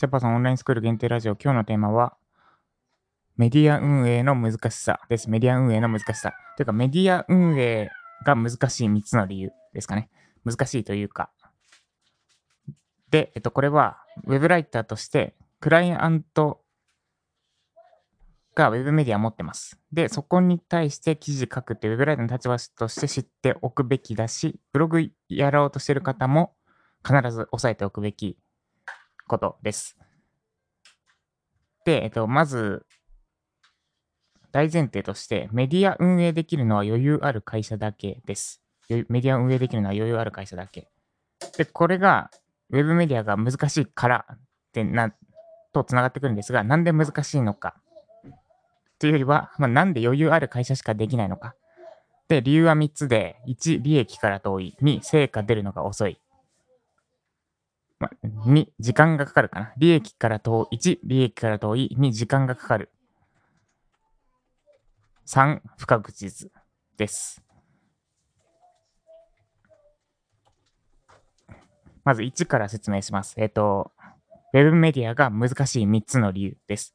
ジャパソンオンラインスクール限定ラジオ、今日のテーマは、メディア運営の難しさです。メディア運営の難しさ。というか、メディア運営が難しい3つの理由ですかね。難しいというか。で、えっと、これは、ウェブライターとして、クライアントがウェブメディア持ってます。で、そこに対して記事書くってウェブライターの立場として知っておくべきだし、ブログやろうとしてる方も必ず押さえておくべきことです。で、えっと、まず、大前提として、メディア運営できるのは余裕ある会社だけです。メディア運営できるのは余裕ある会社だけ。で、これが、ウェブメディアが難しいからってな、と繋がってくるんですが、なんで難しいのか。というよりは、まあ、なんで余裕ある会社しかできないのか。で、理由は3つで、1、利益から遠い。2、成果出るのが遅い。まあ、2、時間がかかるかな。利益から遠い。1、利益から遠い。2、時間がかかる。3、不確実です。まず1から説明します。えっ、ー、と、ウェブメディアが難しい3つの理由です。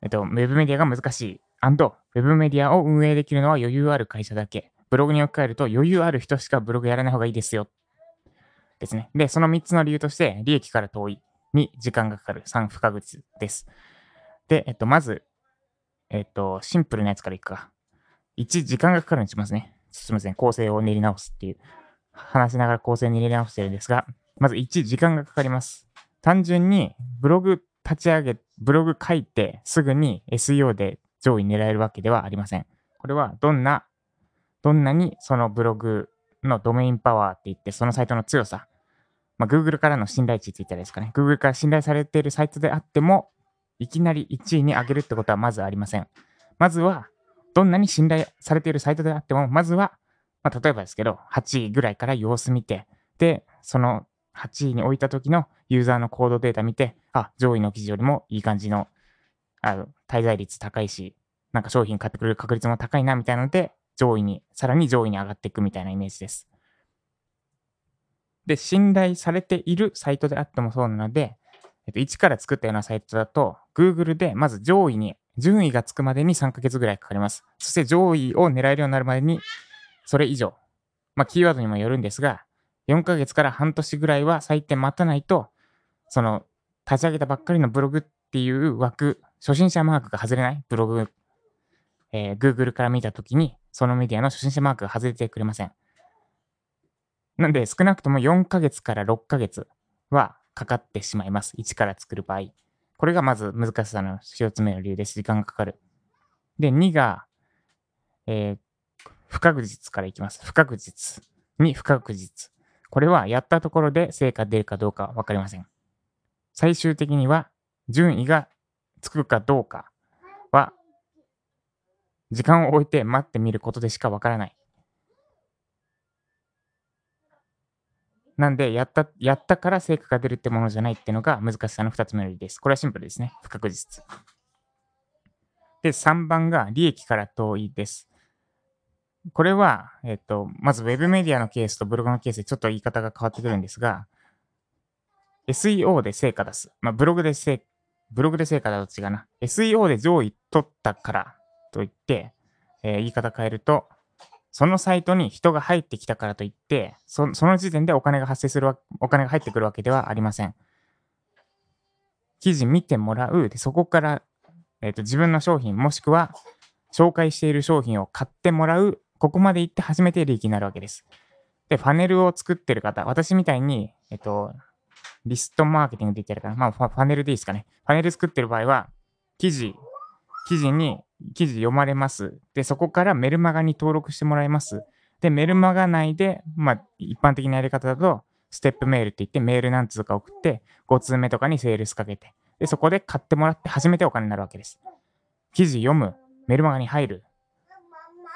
えっ、ー、と、ウェブメディアが難しい。ウェブメディアを運営できるのは余裕ある会社だけ。ブログに置き換えると余裕ある人しかブログやらない方がいいですよ。ですね。で、その3つの理由として、利益から遠い。2、時間がかかる。3、不確実です。で、えっと、まず、えっと、シンプルなやつからいくか。1、時間がかかるにしますね。すみません。構成を練り直すっていう。話しながら構成に練り直してるんですが、まず1、時間がかかります。単純にブログ立ち上げ、ブログ書いてすぐに SEO で上位狙えるわけではありません。これはどんな、どんなにそのブログのドメインパワーって言って、そのサイトの強さ、まあ、Google からの信頼値って言ったらですかね。Google から信頼されているサイトであっても、いきなり1位に上げるってことはまずありません。まずは、どんなに信頼されているサイトであっても、まずは、まあ、例えばですけど、8位ぐらいから様子見て、で、その8位に置いた時のユーザーのコードデータ見て、あ、上位の記事よりもいい感じの、あの、滞在率高いし、なんか商品買ってくれる確率も高いな、みたいなので、上位に、さらに上位に上がっていくみたいなイメージです。で、信頼されているサイトであってもそうなので、えっと、一から作ったようなサイトだと、Google でまず上位に、順位がつくまでに3ヶ月ぐらいかかります。そして上位を狙えるようになるまでに、それ以上。まあ、キーワードにもよるんですが、4ヶ月から半年ぐらいは最低待たないと、その、立ち上げたばっかりのブログっていう枠、初心者マークが外れないブログ、えー、Google から見たときに、そのメディアの初心者マークが外れてくれません。なんで、少なくとも4ヶ月から6ヶ月はかかってしまいます。1から作る場合。これがまず難しさの1つ目の理由です。時間がかかる。で、2が、えー、不確実からいきます。不確実。2、不確実。これはやったところで成果出るかどうかわかりません。最終的には順位がつくかどうか時間を置いて待ってみることでしかわからない。なんで、やった、やったから成果が出るってものじゃないっていうのが難しさの2つ目の理由です。これはシンプルですね。不確実。で、3番が利益から遠いです。これは、えっと、まず Web メディアのケースとブログのケースでちょっと言い方が変わってくるんですが、SEO で成果出す。まあ、ブログで成、ブログで成果だと違うな。SEO で上位取ったからといって、えー、言い方変えると、そのサイトに人が入ってきたからといって、そその時点でお金が発生するわ、お金が入ってくるわけではありません。記事見てもらう。で、そこから、えっ、ー、と、自分の商品、もしくは、紹介している商品を買ってもらう。ここまで行って初めて利益になるわけです。で、ファネルを作ってる方、私みたいに、えっ、ー、と、リストマーケティングで言ってるかな。まあ、ファネルでいいですかね。ファネル作ってる場合は、記事、記事に記事読まれます。で、そこからメルマガに登録してもらいます。で、メルマガ内で、まあ、一般的なやり方だと、ステップメールって言って、メール何通か送って、5通目とかにセールスかけて、で、そこで買ってもらって初めてお金になるわけです。記事読む、メルマガに入る、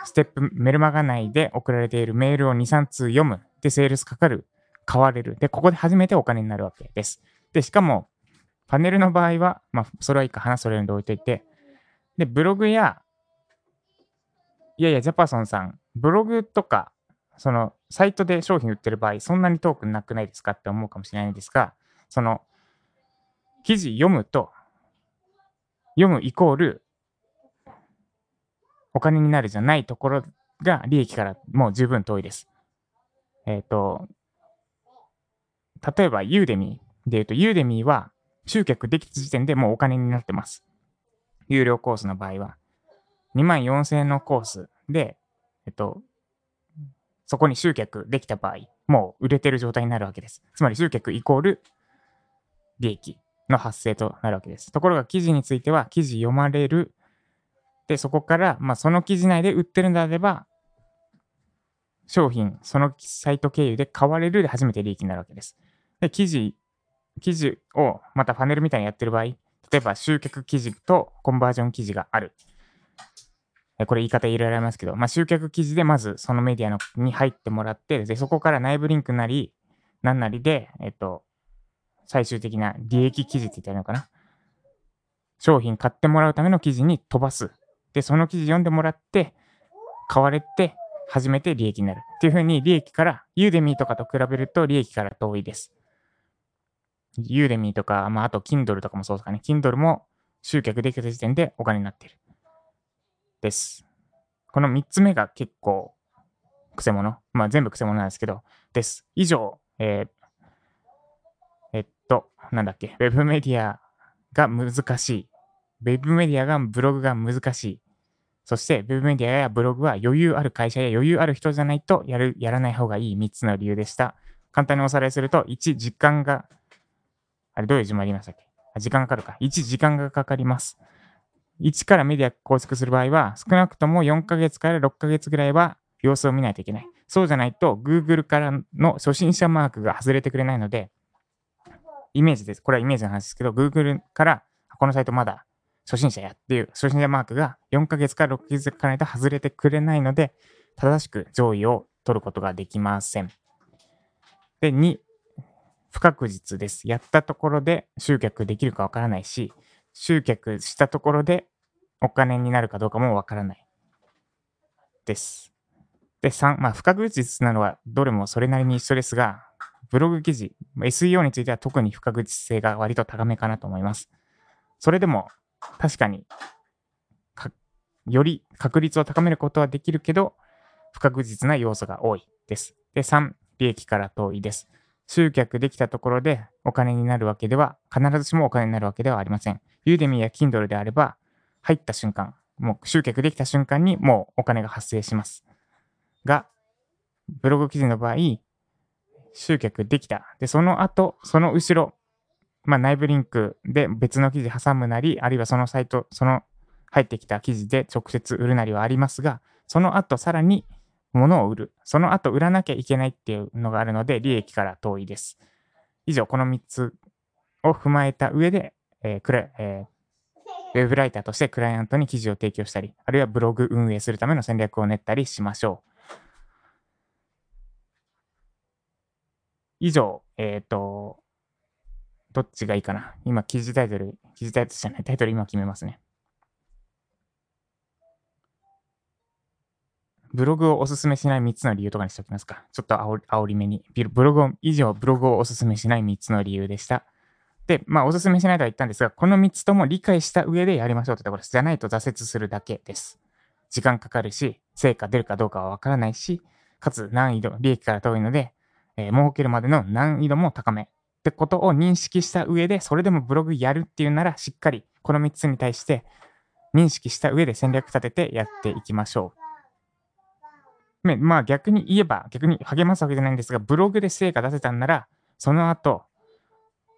ステップ、メルマガ内で送られているメールを2、3通読む、で、セールスかかる、買われる。で、ここで初めてお金になるわけです。で、しかも、パネルの場合は、まあ、それはいいか話それるんで置いといて、で、ブログや、いやいや、ジャパソンさん、ブログとか、その、サイトで商品売ってる場合、そんなにトークンなくないですかって思うかもしれないんですが、その、記事読むと、読むイコール、お金になるじゃないところが利益からもう十分遠いです。えっ、ー、と、例えばユーデミーで言うと、ユーデミーは集客できた時点でもうお金になってます。有料コースの場合は。2万4000円のコースで、えっと、そこに集客できた場合、もう売れてる状態になるわけです。つまり集客イコール利益の発生となるわけです。ところが記事については記事読まれる。で、そこから、まあ、その記事内で売ってるのであれば、商品、そのサイト経由で買われるで初めて利益になるわけです。で、記事、記事をまたパネルみたいにやってる場合、例えば集客記事とコンバージョン記事がある。これ言い方いろいろありますけど、まあ、集客記事でまずそのメディアのに入ってもらって、で、そこから内部リンクなり、なんなりで、えっと、最終的な利益記事って言ったらいいのかな？商品買ってもらうための記事に飛ばす。で、その記事読んでもらって、買われて、初めて利益になる。っていうふうに利益から、ユーデミーとかと比べると利益から遠いです。ユーデミーとか、まあ、あと Kindle とかもそうですかね。Kindle も集客できた時点でお金になっている。です。この3つ目が結構、くせ者。まあ、全部くせ者なんですけど、です。以上、えー、えっと、なんだっけ、ウェブメディアが難しい。ウェブメディアがブログが難しい。そして、ウェブメディアやブログは余裕ある会社や余裕ある人じゃないとやる、やらない方がいい3つの理由でした。簡単におさらいすると、1、時間が、あれ、どういう順番言いましたっけ？あ時間かかるか。1、時間がかかります。1からメディア構築する場合は、少なくとも4ヶ月から6ヶ月ぐらいは様子を見ないといけない。そうじゃないと、Google からの初心者マークが外れてくれないので、イメージです。これはイメージの話ですけど、Google からこのサイトまだ初心者やっていう初心者マークが4ヶ月から6ヶ月かないと外れてくれないので、正しく上位を取ることができません。で、2、不確実です。やったところで集客できるかわからないし、集客したところでお金になるかどうかもわからない。です。で、3、まあ、不確実なのはどれもそれなりに一緒ですが、ブログ記事、SEO については特に不確実性が割と高めかなと思います。それでも、確かにより確率を高めることはできるけど、不確実な要素が多いです。で、3、利益から遠いです。集客できたところでお金になるわけでは、必ずしもお金になるわけではありません。ユーデミーや Kindle であれば、入った瞬間、もう集客できた瞬間にもうお金が発生します。が、ブログ記事の場合、集客できた。で、その後、その後ろ、まあ、内部リンクで別の記事挟むなり、あるいはそのサイト、その入ってきた記事で直接売るなりはありますが、その後さらに物を売る。その後売らなきゃいけないっていうのがあるので、利益から遠いです。以上、この3つを踏まえた上で、えー、クレえー、ウェブライターとしてクライアントに記事を提供したり、あるいはブログ運営するための戦略を練ったりしましょう。以上、えっ、ー、と、どっちがいいかな。今、記事タイトル、記事タイトルじゃない、タイトル今決めますね。ブログをおすすめしない3つの理由とかにしておきますか。ちょっと煽り目に。ブログを、以上、ブログをおすすめしない3つの理由でした。で、まあ、おすすめしないとは言ったんですが、この3つとも理解した上でやりましょうってところです。じゃないと挫折するだけです。時間かかるし、成果出るかどうかはわからないし、かつ難易度、利益から遠いので、えー、儲けるまでの難易度も高めってことを認識した上で、それでもブログやるっていうなら、しっかりこの3つに対して認識した上で戦略立ててやっていきましょう。まあ逆に言えば、逆に励ますわけじゃないんですが、ブログで成果出せたんなら、その後、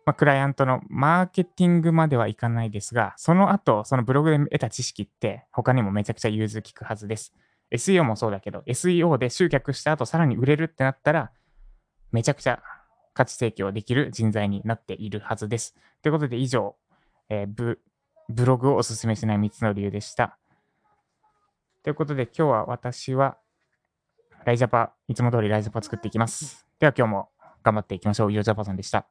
まあ、クライアントのマーケティングまではいかないですが、その後、そのブログで得た知識って他にもめちゃくちゃ融通きくはずです。SEO もそうだけど、SEO で集客した後さらに売れるってなったら、めちゃくちゃ価値提供できる人材になっているはずです。ということで以上、えー、ブブログをおすすめしない3つの理由でした。ということで今日は私はライジャパ、いつも通りライジャパ作っていきます。では今日も頑張っていきましょう。ユージャパさんでした。